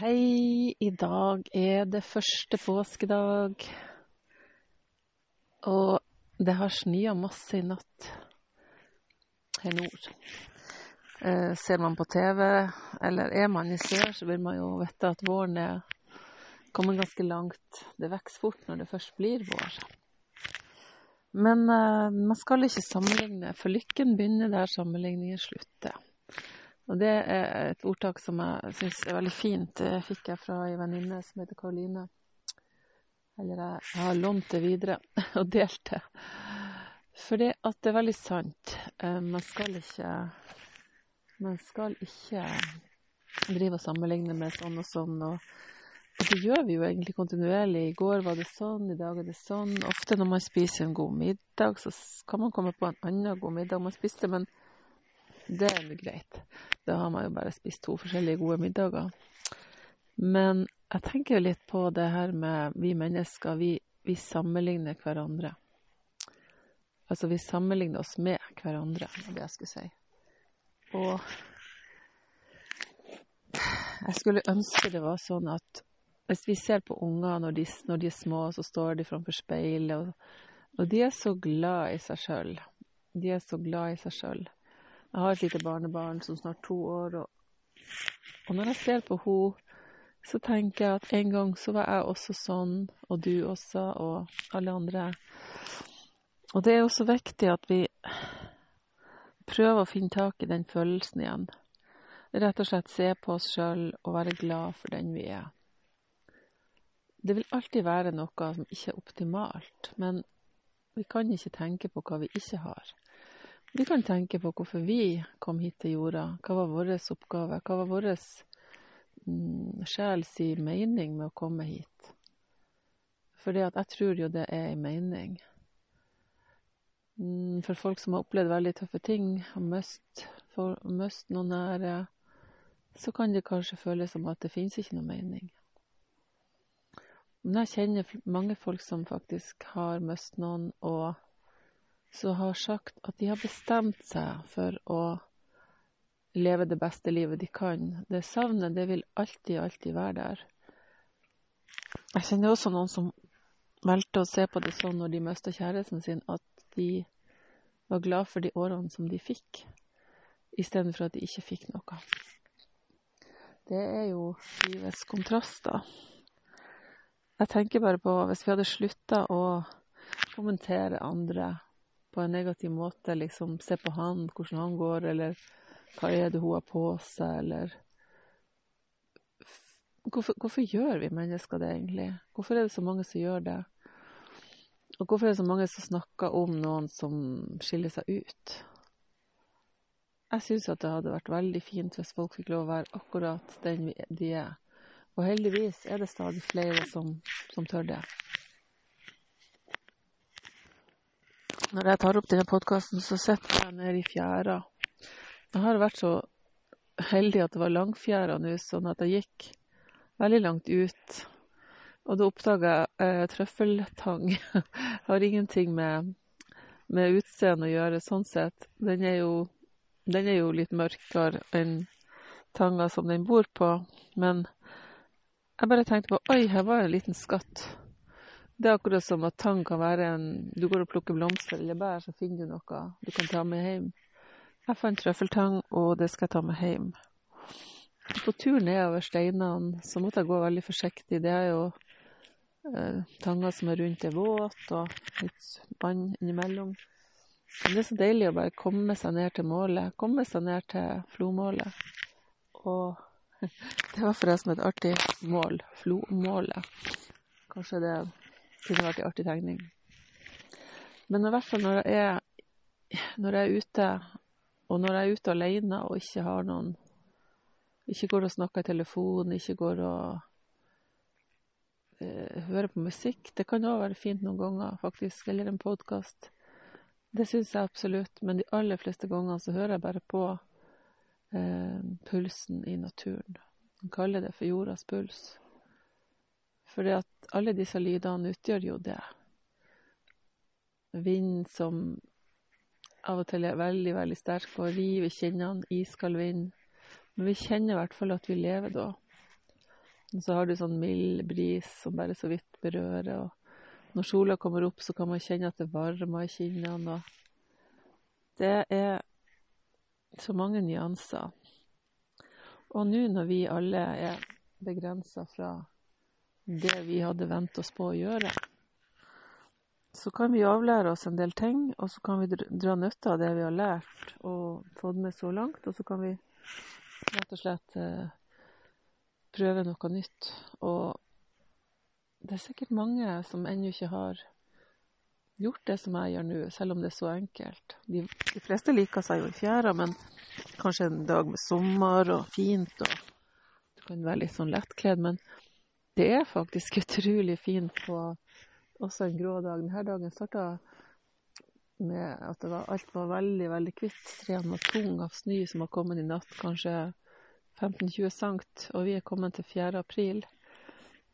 Hei, i dag er det første påskedag. Og det har snøa masse i natt her nord. Eh, ser man på TV, eller er man i sør, så vil man jo vite at våren er kommet ganske langt. Det vokser fort når det først blir vår. Men eh, man skal ikke sammenligne, for lykken begynner der sammenligningen slutter. Og det er et ordtak som jeg syns er veldig fint. Det fikk jeg fra ei venninne som heter Karoline. Eller jeg, har lånt det videre og delt det. For det at det er veldig sant. Eh, man skal ikke Man skal ikke drive og sammenligne med sånn og sånn. Og, det gjør vi jo egentlig kontinuerlig. I går var det sånn, i dag er det sånn. Ofte når man spiser en god middag, så kan man komme på en annen god middag man spiste, men det er greit. Da har man jo bare spist to forskjellige gode middager. Men jeg tenker jo litt på det her med vi mennesker, vi, vi sammenligner hverandre. Altså, vi sammenligner oss med hverandre, var det jeg skulle si. Og jeg skulle ønske det var sånn at hvis vi ser på unger når de, når de er små, så står de framfor speilet, og, og, de er så glad i seg sjøl. De er så glad i seg sjøl. Jeg har et lite barnebarn som snart to år, og, og når jeg ser på henne, så tenker jeg at en gang så var jeg også sånn, og du også, og alle andre. Og det er også viktig at vi prøver å finne tak i den følelsen igjen. Rett og slett se på oss sjøl og være glad for den vi er. Det vil alltid være noe som ikke er optimalt, men vi kan ikke tenke på hva vi ikke har. Vi kan tenke på hvorfor vi kom hit til jorda. Hva var vår oppgave? Hva var vår mm, sjel mening med å komme hit? For jeg tror jo det er en mening. Mm, for folk som har opplevd veldig tøffe ting, og mist, noen nære, så kan det kanskje føles som at det finnes ikke noe mening. Men jeg kjenner mange folk som faktisk har mist noen, og som har sagt at de har bestemt seg for å leve det beste livet de kan. Det savnet, det vil alltid, alltid være der. Jeg kjenner også noen som valgte å se på det sånn når de mista kjæresten sin, at de var glad for de årene som de fikk, istedenfor at de ikke fikk noe. Det er jo livets kontraster. Jeg tenker bare på hvis vi hadde slutta å kommentere andre på en negativ måte. Liksom se på han, hvordan han går, eller hva er det hun har på seg, eller hvorfor, hvorfor, gjør vi mennesker det, egentlig? Hvorfor er det så mange som gjør det? Og hvorfor er det så mange som snakker om noen som skiller seg ut? Jeg syns at det hadde vært veldig fint hvis folk fikk lov å være akkurat den de er. Og heldigvis er det stadig flere som, som tør det. Når jeg tar opp denne podkasten, så sitter jeg nede i fjæra. Jeg har vært så heldig at det var langfjæra nå, sånn at jeg gikk veldig langt ut. Og da oppdaga jeg eh, trøffeltang. har ingenting med, med utseendet å gjøre, sånn sett. Den er, jo, den er jo litt mørkere enn tanga som den bor på. Men jeg bare tenkte på oi, her var en liten skatt. Det er akkurat som at tang kan være en Du går og plukker blomster eller bær, så finner du noe du kan ta med hjem. Jeg fant trøffeltang, og det skal jeg ta med hjem. På tur nedover steinene så måtte jeg gå veldig forsiktig. Det er jo eh, tanger som er rundt er våt, og litt vann innimellom. Men det er så deilig å bare komme seg ned til målet. Komme seg ned til flomålet. Og det var forresten et artig mål. Flomålet. Kanskje det kunne vært en artig tegning. Men i hvert fall når jeg er, når jeg er ute, og når jeg er ute alene og ikke har noen Ikke går og snakker i telefonen, ikke går og uh, hører på musikk. Det kan òg være fint noen ganger, faktisk, eller en podkast. Det syns jeg absolutt, men de aller fleste gangene så hører jeg bare på uh, pulsen i naturen. Man kaller det for jordas puls. Fordi at alle disse lydene utgjør jo det. Vind som av og til er veldig, veldig sterk og river kinnene, iskald vind. Men vi kjenner i hvert fall at vi lever da. Og så har du sånn mild bris som bare så vidt berører, og når sola kommer opp, så kan man kjenne at det varmer i kinnene, og det er så mange nyanser. Og nå når vi alle er begrensa fra det vi hadde vent oss på å gjøre, så kan vi avlære oss en del ting, og så kan vi dra nytte av det vi har lært og fått med så langt, og så kan vi rett og slett eh, prøve noe nytt. Og det er sikkert mange som ennå ikke har gjort det som jeg gjør nå, selv om det er så enkelt. De, de fleste liker seg jo i fjæra, men kanskje en dag med sommer og fint, og du kan være litt sånn lettkledd. Men det er faktisk utrolig fint på også en grå dag. Denne dagen starta med at var, alt var veldig, veldig hvitt. Trærne var tung av snø som har kommet i natt, kanskje 15-20 cm, og vi er kommet til 4. april.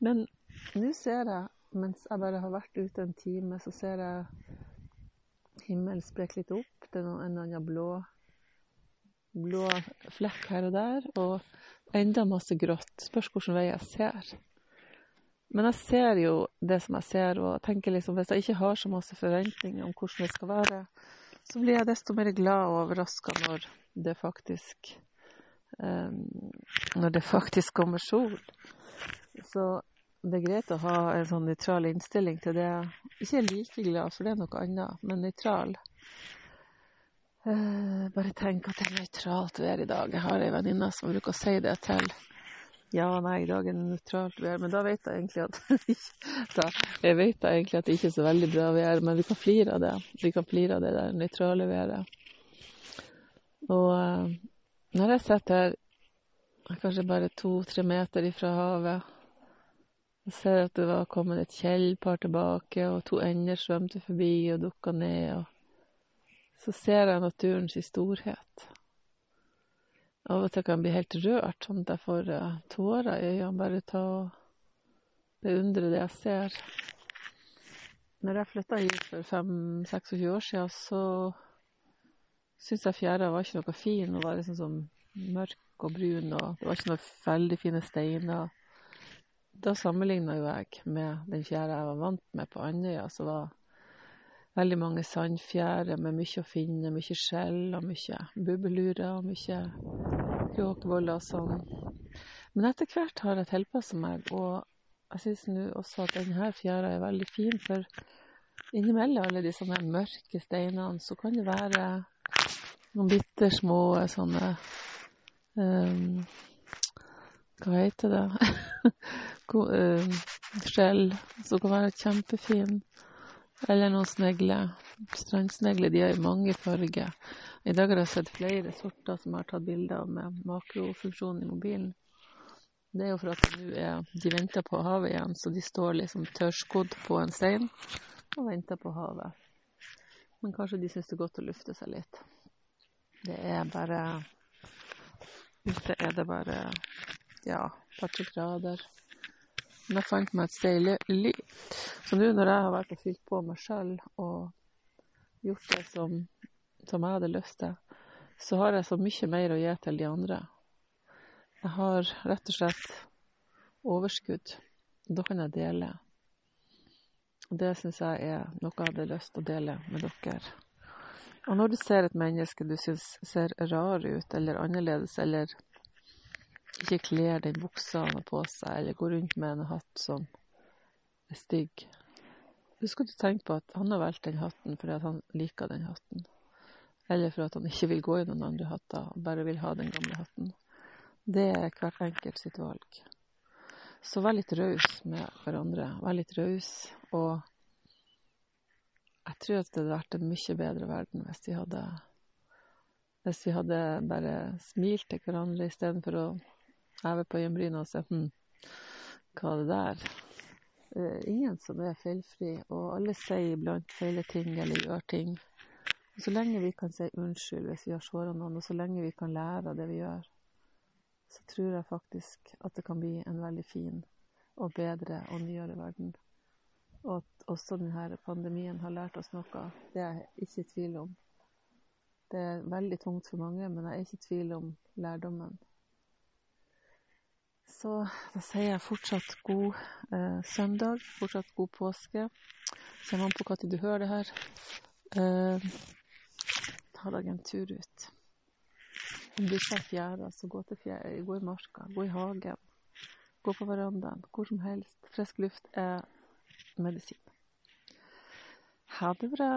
Men nå ser jeg, mens jeg bare har vært ute en time, så ser jeg himmelen sprekke litt opp. Det er en annen blå, blå flekk her og der, og enda masse grått. Spørs hvilken vei jeg ser. Men jeg ser jo det som jeg ser, og tenker liksom hvis jeg ikke har så masse forventninger om hvordan det skal være, så blir jeg desto mer glad og overraska når det faktisk um, Når det faktisk kommer sol. Så det er greit å ha en sånn nøytral innstilling til det. Ikke like glad, for det er noe annet, men nøytral. Uh, bare tenk at det er nøytralt vær i dag. Jeg har ei venninne som bruker å si det til ja, nei, i dag er det nøytralt vær, men da vet jeg egentlig at da, Jeg vet da egentlig at det ikke er så veldig bra vær, men vi kan flire av det. Vi kan flire av det der nøytrale været. Og uh, når jeg sitter her, kanskje bare to-tre meter ifra havet, og ser at det var kommet et kjellpar tilbake, og to ender svømte forbi og dukka ned, og så ser jeg naturens storhet. Av og til kan jeg bli helt rørt, sånn at jeg får uh, tårer i øynene bare av å beundre det jeg ser. Når jeg flytta hit for 5-26 år siden, så syntes jeg fjæra var ikke noe fin. Hun var liksom sånn mørk og brun, og det var ikke noen veldig fine steiner. Da sammenligna jo jeg med den fjæra jeg var vant med på Andøya, som var veldig mange sandfjærer med mye å finne, mye skjell og mye bubbelurer og mye kråkeboller og sånn. Men etter hvert har jeg tilpassa meg, og jeg syns nå også at denne fjæra er veldig fin, for innimellom alle de sånne mørke steinene så kan det være noen bitte små sånne um, Hva heter det? um, skjell som kan være kjempefine. Eller noen snegler. Strandsnegler de har mange farger. I dag har jeg sett flere sorter som jeg har tatt bilder av med makrofunksjonen i mobilen. Det er jo for at nå er de venter på havet igjen, så de står liksom tørrskodd på en stein og venter på havet. Men kanskje de syns det er godt å lufte seg litt. Det er bare Ute er det bare ja, par-tre grader. Men jeg fant meg et sted i ly. Så nå når jeg har vært og fylt på meg sjøl og gjort det som, som, jeg hadde lyst til, så har jeg så mye mer å gi til de andre. Jeg har rett og slett overskudd. Da kan jeg dele. Og det syns jeg er noe jeg hadde lyst til å dele med dere. Og når du ser et menneske du syns ser rar ut, eller annerledes, eller ikke kler den buksa han har på seg, eller går rundt med en hatt som er stygg. Du skal ikke tenke på at han har valgt den hatten fordi han liker den hatten. Eller for at han ikke vil gå i noen andre hatter, og bare vil ha den gamle hatten. Det er hvert enkelt sitt valg. Så vær litt raus med hverandre. Vær litt raus. Og jeg tror at det hadde vært en mye bedre verden hvis vi hadde hvis vi hadde bare smilt til hverandre istedenfor å heve på øyenbrynene og se hm, hva er det der? Uh, ingen som er feilfri, og alle sier iblant feile ting eller gjør ting. Og så lenge vi kan si unnskyld hvis vi har såra noen, og så lenge vi kan lære av det vi gjør, så tror jeg faktisk at det kan bli en veldig fin og bedre og nyere verden. Og at også denne pandemien har lært oss noe, det er jeg ikke i tvil om. Det er veldig tungt for mange, men jeg er ikke i tvil om lærdommen. Så da sier jeg fortsatt god eh, søndag, fortsatt god påske. Kommer an på når du hører det her. Eh, ta deg en tur ut. Om du ikke har fjæra, så gå, til fjæra, gå i marka, gå i hagen. Gå på verandaen. Hvor som helst. Frisk luft er medisin. Ha det bra.